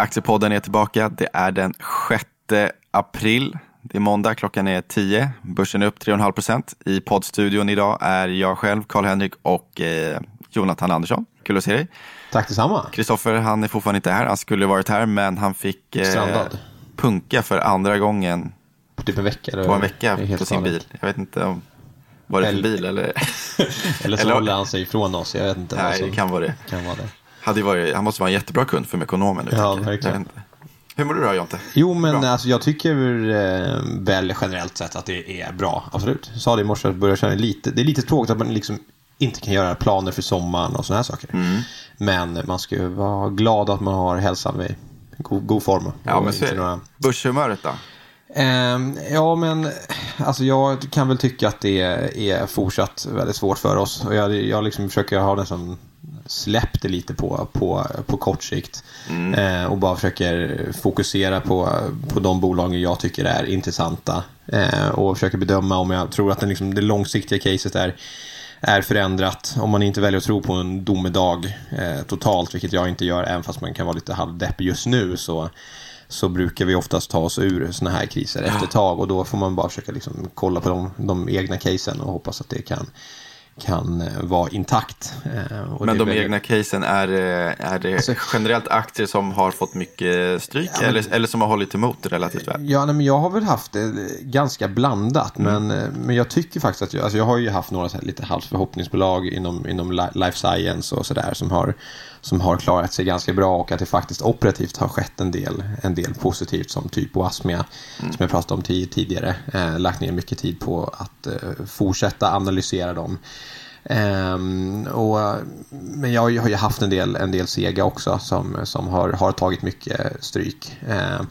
Aktiepodden är tillbaka. Det är den 6 april. Det är måndag, klockan är 10. Börsen är upp 3,5 procent. I poddstudion idag är jag själv, Karl-Henrik och eh, Jonathan Andersson. Kul att se dig. Tack detsamma. Kristoffer, han är fortfarande inte här. Han skulle varit här, men han fick eh, punka för andra gången. På typ en vecka? På en vecka på sin bil. Jag vet inte om var det för bil eller? eller så eller... håller han sig ifrån oss. Jag vet inte. Nej, alltså, det kan vara det. Kan vara det. Hade varit, han måste vara en jättebra kund för Mekonomen nu. Ja, verkligen. Hur mår du då Jonte? Jo, men alltså, jag tycker eh, väl generellt sett att det är bra. Absolut. Jag sa det i morse, att börja känna lite, det är lite tråkigt att man liksom inte kan göra planer för sommaren och sådana här saker. Mm. Men man ska ju vara glad att man har hälsan i god, god form. Ja, men så är det. Börshumöret då? Um, ja, men alltså jag kan väl tycka att det är fortsatt väldigt svårt för oss. Och jag, jag liksom försöker ha nästan släppt det lite på, på, på kort sikt. Mm. Eh, och bara försöker fokusera på, på de bolagen jag tycker är intressanta. Eh, och försöker bedöma om jag tror att den, liksom, det långsiktiga caset är, är förändrat. Om man inte väljer att tro på en domedag eh, totalt, vilket jag inte gör, även fast man kan vara lite halvdeppig just nu, så så brukar vi oftast ta oss ur sådana här kriser efter ett tag och då får man bara försöka liksom kolla på de, de egna casen och hoppas att det kan kan eh, vara intakt. Eh, Men de väldigt... egna casen, är, är det alltså, generellt aktier som har fått mycket stryk ja, eller, eller som har hållit emot relativt väl? Ja, nej, men jag har väl haft det ganska blandat. Mm. Men, eh, men jag tycker faktiskt att jag, alltså jag har ju haft några så lite halvförhoppningsbolag inom, inom life science och sådär som har som har klarat sig ganska bra och att det faktiskt operativt har skett en del, en del positivt som typ Oasmia mm. som jag pratade om tidigare. Eh, lagt ner mycket tid på att eh, fortsätta analysera dem. Um, och, men jag, har ju haft en del, en del sega också som, som har, har tagit mycket stryk. Uh,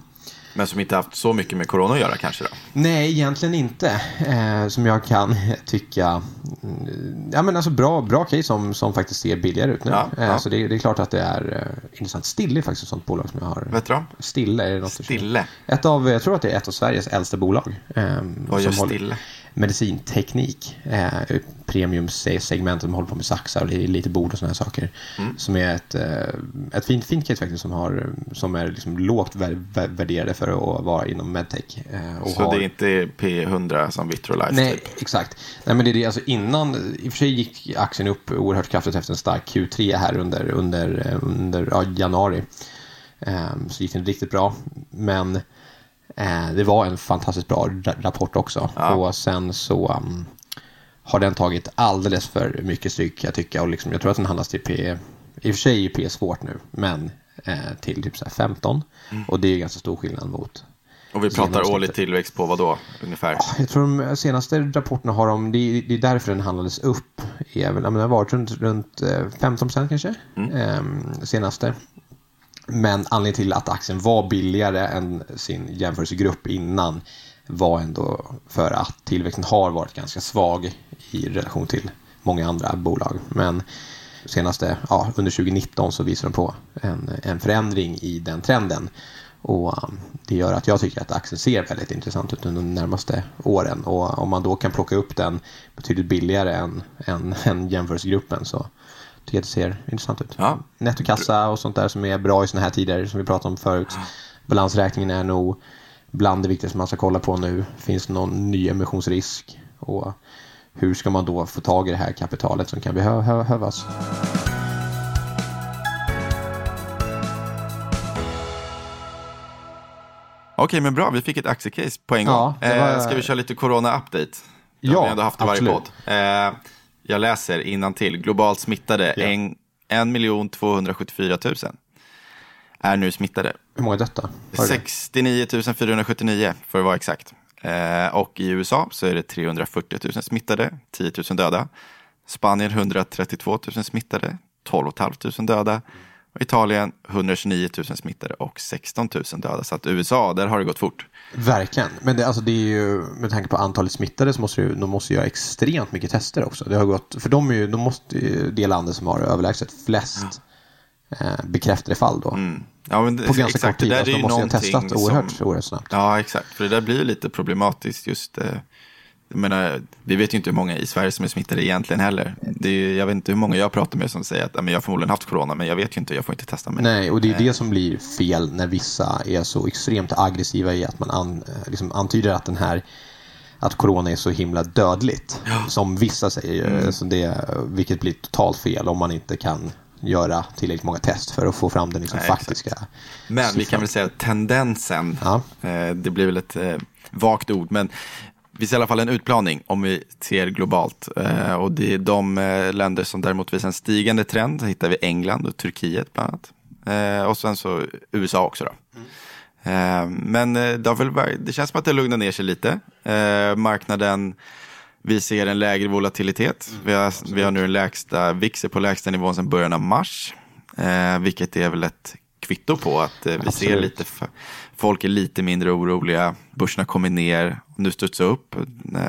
men som inte haft så mycket med corona att göra kanske då? Nej, egentligen inte. Eh, som jag kan tycka. Mm, ja men alltså bra, bra case som, som faktiskt ser billigare ut nu. Ja, eh, Så det, det, är klart att det är eh, intressant. Stille är faktiskt ett sånt bolag som jag har. Vet du Stille är det något Stille? Ett av, jag tror att det är ett av Sveriges äldsta bolag. Eh, Vad gör Stille? Medicinteknik. Eh, premiumsegment som håller på med saxar och lite bord och sådana saker. Mm. Som är ett, eh, ett fint, fint case faktiskt som, har, som är liksom lågt värderade för att vara inom medtech. Eh, och Så har... det är inte P100 som Vitrolife? Nej, typ. exakt. Nej, men det är det, alltså innan, i och för sig gick aktien upp oerhört kraftigt efter en stark Q3 här under, under, under ja, januari. Um, så gick den riktigt bra. Men Eh, det var en fantastiskt bra rapport också. Ja. Och sen så um, har den tagit alldeles för mycket stryk jag tycker. Och liksom, jag tror att den handlas till P, i och för sig är P svårt nu, men eh, till typ så 15. Mm. Och det är ganska stor skillnad mot och vi pratar årlig tillväxt på vad då ungefär? Jag tror de senaste rapporterna har de, det är, därför den handlades upp, är väl, den har varit runt, runt 15 eh, kanske, mm. eh, senaste. Men anledningen till att aktien var billigare än sin jämförelsegrupp innan var ändå för att tillväxten har varit ganska svag i relation till många andra bolag. Men senaste, ja, under 2019 så visar de på en, en förändring i den trenden. Och um, det gör att jag tycker att aktien ser väldigt intressant ut under de närmaste åren. Och om man då kan plocka upp den betydligt billigare än, än, än jämförelsegruppen så tycker att det ser intressant ut. Ja. Nettokassa och sånt där som är bra i sådana här tider som vi pratade om förut. Balansräkningen är nog bland det viktigaste man ska kolla på nu. Finns det någon ny emissionsrisk? Och hur ska man då få tag i det här kapitalet som kan behövas? Okej, men bra. Vi fick ett aktiecase på en gång. Ja, var... eh, ska vi köra lite corona-update? Ja, har vi ändå haft det varje podd. Eh, jag läser till. Globalt smittade, ja. 1 274 000 är nu smittade. Hur många detta? 69 479 för att vara exakt. Eh, och i USA så är det 340 000 smittade, 10 000 döda. Spanien 132 000 smittade, 12 500 döda. Och Italien 129 000 smittade och 16 000 döda. Så att USA, där har det gått fort. Verkligen. Men det, alltså det är ju, med tanke på antalet smittade så måste de måste göra extremt mycket tester också. Det har gått, för de är ju, de måste ju det landet som har överlägset flest ja. eh, bekräftade fall då. Mm. Ja, men det, på ganska exakt, kort tid. Alltså, de måste ju ha testat oerhört, som, oerhört snabbt. Ja, exakt. För det där blir ju lite problematiskt just eh, menar, vi vet ju inte hur många i Sverige som är smittade egentligen heller. Det är, jag vet inte hur många jag pratar med som säger att men jag har förmodligen haft corona, men jag vet ju inte, jag får inte testa mig. Nej, och det är det som blir fel när vissa är så extremt aggressiva i att man an, liksom antyder att den här att corona är så himla dödligt. Ja. Som vissa säger, mm. det, vilket blir totalt fel om man inte kan göra tillräckligt många test för att få fram den liksom Nej, faktiska exakt. Men siffran. vi kan väl säga att tendensen, ja. eh, det blir väl ett eh, vagt ord, men vi ser i alla fall en utplaning om vi ser globalt. Eh, och det är de länder som däremot visar en stigande trend. Hittar vi England och Turkiet bland annat. Och sen så USA också då. Mm. Men det, väl, det, känns som att det lugnar ner sig lite. Marknaden, vi ser en lägre volatilitet. Mm, vi, har, vi har nu den lägsta, VIX på lägsta nivån sedan början av mars. Vilket är väl ett kvitto på att vi Absolut. ser lite, folk är lite mindre oroliga. Börserna kommer ner, nu studsar upp,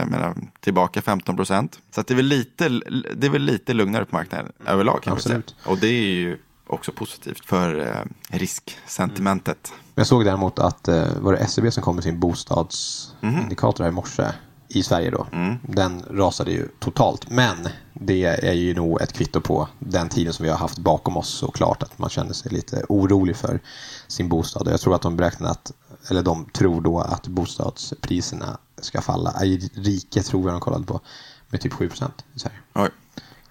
menar, tillbaka 15 procent. Så det, är väl lite, det är väl lite lugnare på marknaden överlag kan Absolut. man säga. Och det är ju också positivt för eh, risksentimentet. Jag såg däremot att eh, var det SEB som kom med sin bostadsindikator här i morse i Sverige då. Mm. Den rasade ju totalt. Men det är ju nog ett kvitto på den tiden som vi har haft bakom oss såklart. Att man känner sig lite orolig för sin bostad. Jag tror att de beräknar att, eller de tror då att bostadspriserna ska falla. I riket tror jag de kollade på med typ 7 procent i Sverige. Oj.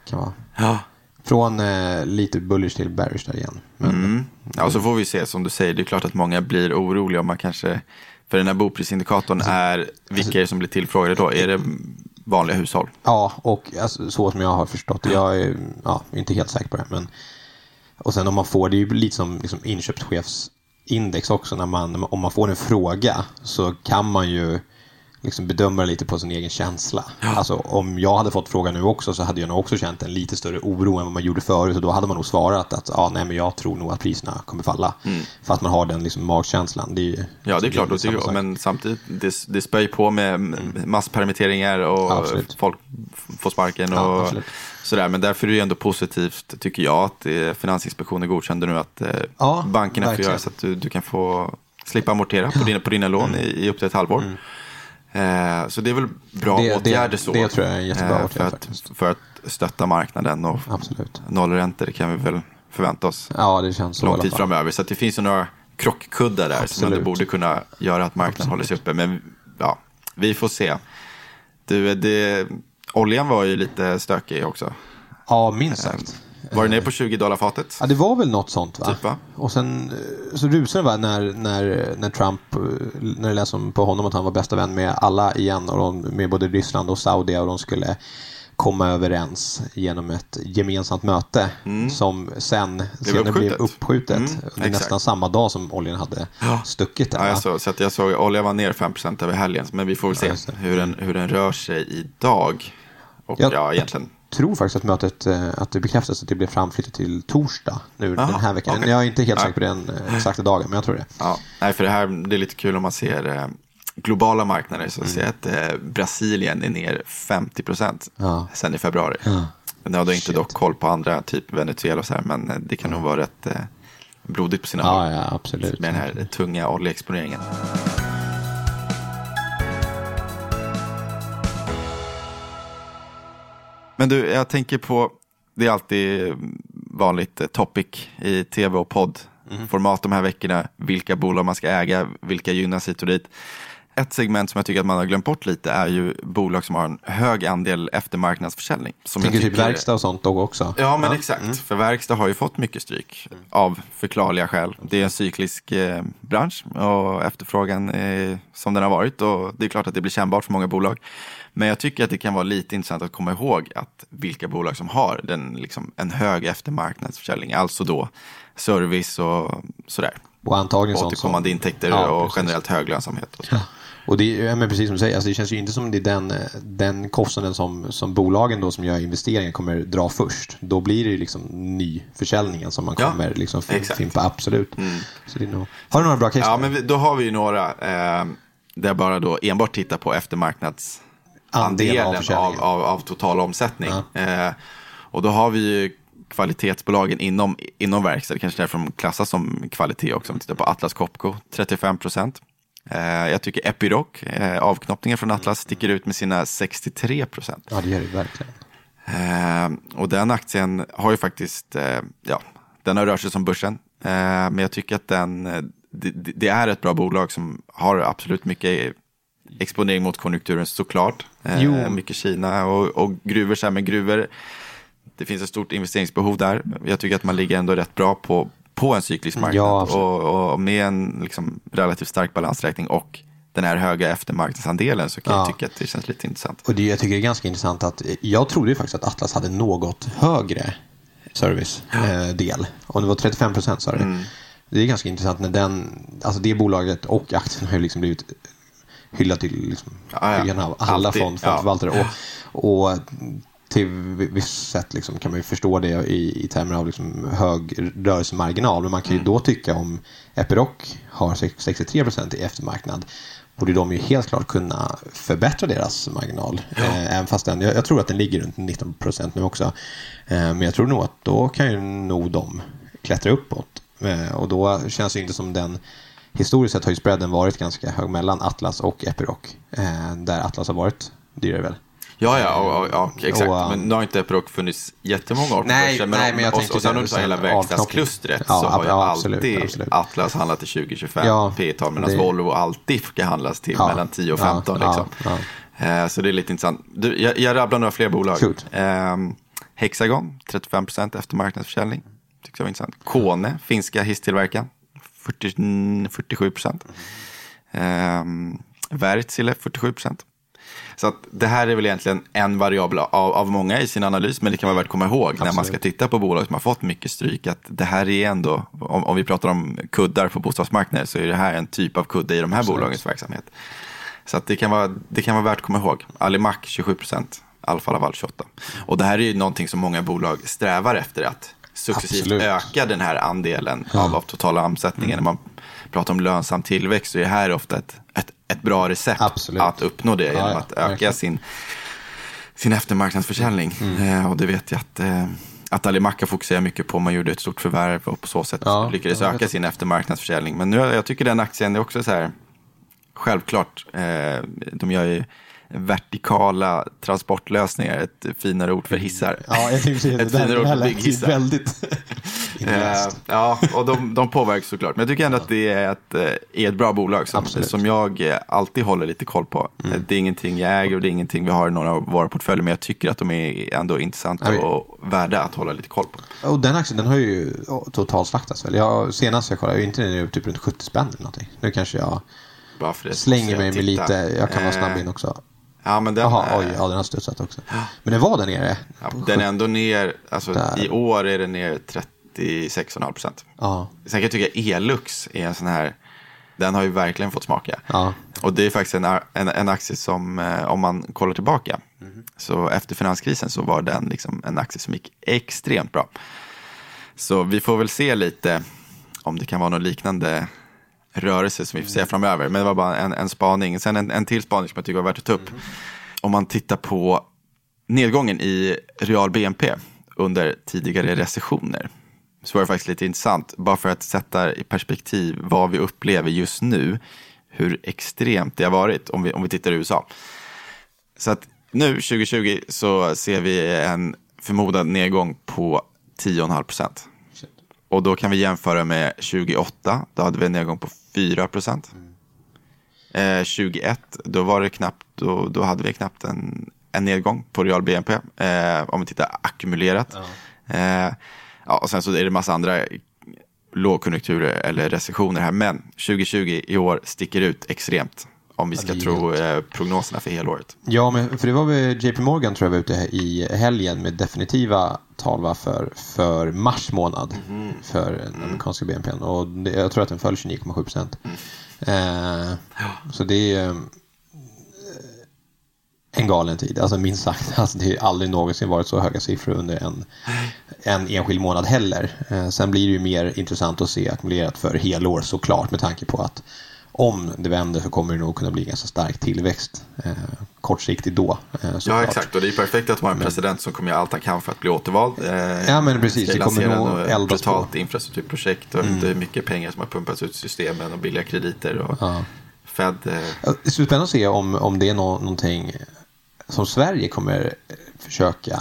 Kan vara. Ja. Från eh, lite bullish till bearish där igen. Men, mm. Ja, så får vi se. Som du säger, det är klart att många blir oroliga om man kanske för den här boprisindikatorn är, vilka är det som blir tillfrågade då? Är det vanliga hushåll? Ja, och alltså, så som jag har förstått det. Jag är ja, inte helt säker på det. Men, och sen om man får, det är ju lite som liksom inköpschefsindex också. När man, om man får en fråga så kan man ju liksom bedöma lite på sin egen känsla. Ja. Alltså, om jag hade fått frågan nu också så hade jag nog också känt en lite större oro än vad man gjorde förut. Och då hade man nog svarat att ah, nej, men jag tror nog att priserna kommer falla. Mm. För att man har den liksom magkänslan. Det är, ja, det är klart. Det är, men samtidigt, det, det spär på med mm. masspermitteringar och absolut. folk får sparken. Och, ja, sådär. Men därför är det ändå positivt, tycker jag, att eh, Finansinspektionen godkände nu att eh, ja, bankerna verkligen. får göra så att du, du kan få slippa amortera på dina, på dina lån mm. i, i upp till ett halvår. Mm. Eh, så det är väl bra det, åtgärder det, så. Det tror jag är en jättebra eh, åtgärd. För att, för att stötta marknaden och Absolut. nollräntor kan vi väl förvänta oss. Ja, det känns så Lång tid framöver. Så det finns ju några krockkuddar där Absolut. som ändå borde kunna göra att marknaden Absolut. håller sig uppe. Men ja, vi får se. Du, det, oljan var ju lite stökig också. Ja, minst sagt. Var det ner på 20 dollar fatet? Ja, det var väl något sånt va? Typ, va? Och sen eh, så rusade det va när, när, när Trump, eh, när det lät som på honom att han var bästa vän med alla igen och de, med både Ryssland och Saudi och de skulle komma överens genom ett gemensamt möte mm. som sen senare blev uppskjutet. Mm, det nästan samma dag som oljan hade ja. stuckit. Där, ja, jag såg, så jag såg oljan var ner 5% över helgen. Men vi får väl se ja, hur, den, hur den rör sig idag. Och jag, ja, egentligen tror faktiskt att mötet, eh, att det bekräftas att det blir framflyttat till torsdag nu Aha, den här veckan. Okay. Jag är inte helt säker på den eh, exakta dagen, men jag tror det. Ja, nej, för det här det är lite kul om man ser eh, globala marknader så mm. ser att Brasilien är ner 50 procent ja. sen i februari. Ja. Jag har inte dock koll på andra, typ Venezuela och så här, men det kan nog vara rätt blodigt på sina ja, håll. Ja, absolut. Med den här tunga oljeexponeringen. Men du, jag tänker på, det är alltid vanligt eh, topic i tv och poddformat mm. de här veckorna. Vilka bolag man ska äga, vilka gynnas hit och dit. Ett segment som jag tycker att man har glömt bort lite är ju bolag som har en hög andel eftermarknadsförsäljning. Som Tänker typ verkstad och sånt då också? Ja, men ja. exakt. Mm. För verkstad har ju fått mycket stryk av förklarliga skäl. Det är en cyklisk eh, bransch och efterfrågan är som den har varit och det är klart att det blir kännbart för många bolag. Men jag tycker att det kan vara lite intressant att komma ihåg att vilka bolag som har den, liksom, en hög eftermarknadsförsäljning, alltså då service och sådär. Och antagligen Återkommande intäkter ja, och generellt hög lönsamhet. Och, så. Ja. Och det, ja, men precis som du säger, alltså det känns ju inte som det är den, den kostnaden som, som bolagen då som gör investeringen kommer dra först. Då blir det ju liksom nyförsäljningen som man kommer liksom fimpa, absolut. Mm. Så det är nog... Har du några bra case? Ja, men då har vi ju några eh, där bara då enbart tittar på eftermarknads andelen av, av, av, av, total omsättning. Ja. Eh, och då har vi ju kvalitetsbolagen inom, inom verkstad, kanske därför de klassas som kvalitet också. Om vi tittar på Atlas Copco, 35 procent. Eh, jag tycker Epiroc, eh, avknoppningen från Atlas, sticker ut med sina 63 procent. Ja, det gör det verkligen. Eh, och den aktien har ju faktiskt, ja, den har rört sig som börsen. Men jag tycker att den, det, det, är ett bra bolag som har absolut mycket exponering mot konjunkturen såklart. Jo. mycket Kina och, och gruvor, så här, men gruvor, det finns ett stort investeringsbehov där. Jag tycker att man ligger ändå rätt bra på, på en cyklisk marknad. Ja, och, och med en liksom, relativt stark balansräkning och den här höga eftermarknadsandelen så kan jag Ja. tycka att det känns lite intressant. Och det, jag tycker det är ganska intressant att jag trodde ju faktiskt att Atlas hade något högre service-del. Om det var 35 procent sa du. Mm. Det är ganska intressant när den, alltså det bolaget och aktien har ju liksom blivit hyllad till liksom, Ja, ja. av alla Alltid, fond, ja. fondförvaltare. Och, och till visst sätt liksom kan man ju förstå det i, i termer av liksom hög rörelsemarginal. Men man kan ju då tycka om Epiroc har 63 procent i eftermarknad borde de ju helt klart kunna förbättra deras marginal. Eh, även fast den, jag, jag tror att den ligger runt 19 procent nu också. Eh, men jag tror nog att då kan ju nog de klättra uppåt. Eh, och då känns det inte som den Historiskt sett har ju spreaden varit ganska hög mellan Atlas och Epiroc. Där Atlas har varit dyrare väl. Ja, ja, och, och, ja exakt. Och, men nu har inte Epiroc funnits jättemånga år på Nej, börsen, nej, men jag och, tänkte och sen tar hela verkstadsklustret avknoppning. så Ja, har ju ja, alltid absolut, absolut. Atlas handlat till 2025 Ja, P-tal medan det- Volvo alltid ska handlas till Ja, mellan 10 och 15. ja, liksom. ja, Eh, Så det är lite intressant. Du, jag, jag rabblar några fler bolag. Ehm, Hexagon, 35 procent eftermarknadsförsäljning. Tycker jag var intressant. Kone, finska hisstillverkaren, 40, 47 procent. Ehm, Wärtsilä, 47 procent. Så att det här är väl egentligen en variabel av, av många i sin analys, men det kan vara värt att komma ihåg när man ska Absolut. titta på bolag som har fått mycket stryk, att det här är ändå, om, om vi pratar om kuddar på bostadsmarknaden, så är det här en typ av kudde i de här bolagens verksamhet. Så att det, kan vara, det kan vara värt att komma ihåg. Alimac 27 procent, Alfa Laval 28. Och det här är ju någonting som många bolag strävar efter, att successivt Absolut. öka den här andelen av, av totala omsättningen. När man pratar om lönsam tillväxt så är det här ofta ett, ett, ett bra recept Absolut. att uppnå det genom Ja, att öka verkligen. sin, sin eftermarknadsförsäljning. Mm. Eh, och det vet jag att, eh, att Alimac fokuserar mycket på. Man gjorde ett stort förvärv och på så sätt Ja, lyckades öka sin eftermarknadsförsäljning. Men nu, jag tycker den aktien är också så här, självklart, eh, de gör ju vertikala transportlösningar, ett finare ord för hissar. Ja, jag tänkte Ett det. finare ord för bygghissar. väldigt Eh, ja, och de, de påverkas såklart. Men jag tycker ändå att det är ett, eh, är ett bra bolag som, som jag eh, alltid håller lite koll på. Mm. Eh, Det är ingenting jag äger och det är ingenting vi har i några av våra portföljer. Men jag tycker att de är ändå intressanta Ja, och värda att hålla lite koll på. Och den aktien den har ju totalslaktats väl. Jag, senast jag kollade, är inte den nu typ runt 70 spänn eller någonting. Nu kanske jag slänger mig med lite, jag kan vara snabb in också. Ja, men den, Jaha, är- oj, ja den har studsat också. Men den var där nere. ja, den är ändå ner, alltså Där. i år är den ner 36,5 procent. Ja, Sen kan jag tycka Elux är en sån här, den har ju verkligen fått smaka. ja. Och det är faktiskt en, en, en aktie som, eh, om man kollar tillbaka, så efter finanskrisen så var den liksom en aktie som gick extremt bra. Så vi får väl se lite om det kan vara någon liknande rörelse som vi får se framöver. Men det var bara en, en spaning. Sen en, en till spaning som jag tycker var värt att ta upp. Om man tittar på nedgången i real BNP under tidigare recessioner så var det faktiskt lite intressant. Bara för att sätta i perspektiv vad vi upplever just nu, hur extremt det har varit om vi, om vi tittar i USA. Så att nu 2020 så ser vi en förmodad nedgång på 10,5 procent. Och då kan vi jämföra med 2008, då hade vi en nedgång på 4 procent. Eh, 21, då var det knappt, då, då hade vi knappt en, en nedgång på real BNP. Eh, om vi tittar ackumulerat. Eh, ja, och sen så är det massa andra lågkonjunkturer eller recessioner här. Men 2020 i år sticker ut extremt. Om vi ska tro eh, prognoserna för helåret. Ja, men för det var väl JP Morgan tror jag var ute i helgen med definitiva tal va, för, för mars månad för den amerikanska BNP. Och det, jag tror att den föll 29,7 procent. Eh, så det är eh, en galen tid, alltså minst sagt. Alltså, det har aldrig någonsin varit så höga siffror under en, en enskild månad heller. Eh, sen blir det ju mer intressant att se ackumulerat för helår såklart med tanke på att om det vänder så kommer det nog kunna bli ganska stark tillväxt eh, kortsiktigt då. Eh, Ja, exakt. Och det är perfekt att man har en president som kommer göra allt han kan för att bli återvald. Eh, Ja, men precis. Det kommer nog eldas brutalt på. Mm. infrastrukturprojekt och det är mycket pengar som har pumpats ut i systemen och billiga krediter och Ja. Fed... Eh... Det är spännande att se om, om det är nå någonting som Sverige kommer försöka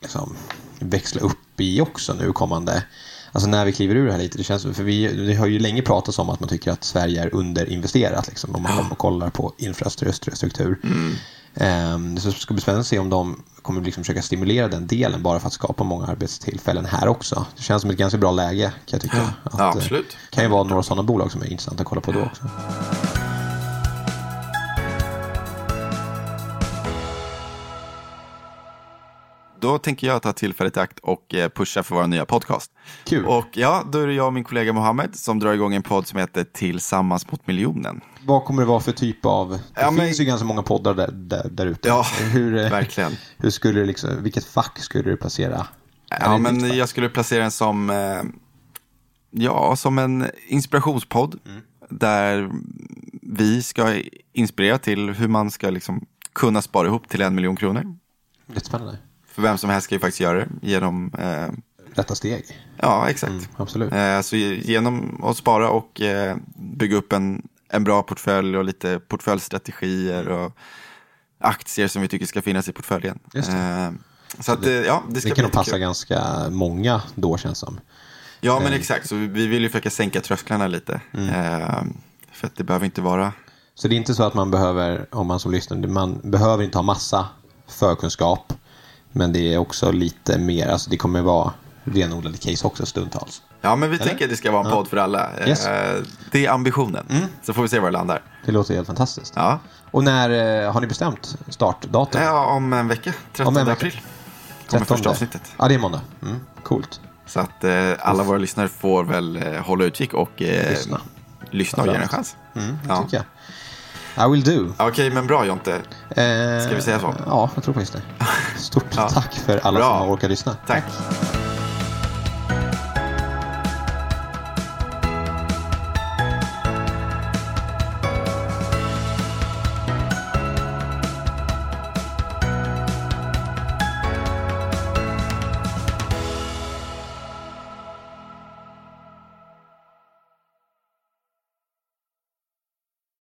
liksom, växla upp i också nu kommande Alltså när vi kliver ur det här lite, det känns för vi det har ju länge pratats om att man tycker att Sverige är underinvesterat liksom, om man kommer och kollar på infrastruktur. Mm. Um, så det ska bli spännande att se om de kommer liksom försöka stimulera den delen bara för att skapa många arbetstillfällen här också. Det känns som ett ganska bra läge kan jag tycka. Att, ja eh, absolut. Det kan ju vara några sådana bolag som är intressanta att kolla på då också. Då tänker jag ta tillfället i akt och eh, pusha för vår nya podcast. Kul. Och ja, då är det jag och min kollega Mohammed som drar igång en podd som heter Tillsammans mot miljonen. Vad kommer det vara för typ av... Det ja, finns men... ju ganska många poddar där, där, där ute. Ja, hur, eh, verkligen. Hur skulle du liksom, vilket fack skulle du placera? Ja, men jag skulle placera den som, eh, ja, som en inspirationspodd. Mm. Där vi ska inspirera till hur man ska liksom kunna spara ihop till en miljon kronor. Jättespännande. För vem som helst ska ju faktiskt göra det genom... Eh, Rätta steg. Ja, exakt. Mm, absolut. Eh, så genom att spara och eh, bygga upp en, en bra portfölj och lite portföljstrategier och aktier som vi tycker ska finnas i portföljen. Just det. Eh, så att, det, eh, ja, det, ska det kan nog passa kul. ganska många då känns som. Ja, men eh. exakt. Så vi vill ju försöka sänka trösklarna lite. Mm. För att det behöver inte vara... Så det är inte så att man behöver, om man som lyssnar, man behöver inte ha massa förkunskap men det är också lite mer, alltså det kommer vara renodlade case också stundtals. Ja, men vi Eller? tänker att det ska vara en podd för alla. Yes. Eh, det är ambitionen. Mm. Så får vi se var det landar. Det låter helt fantastiskt. Ja. Och när eh, har ni bestämt startdatum? Ja, om en vecka. 13 om en vecka. april. Kommer första avsnittet. Ja, det är måndag. Mm. Coolt. Så att eh, alla våra lyssnare får väl eh, hålla utkik och eh, lyssna. lyssna och ge en chans. Mm, ja. tycker jag. I will do. Okej, okay, men bra Jonte. Eh, Ska vi säga så? Ja, jag tror faktiskt det. Stort ja. tack för alla bra. som har orkat lyssna. Tack.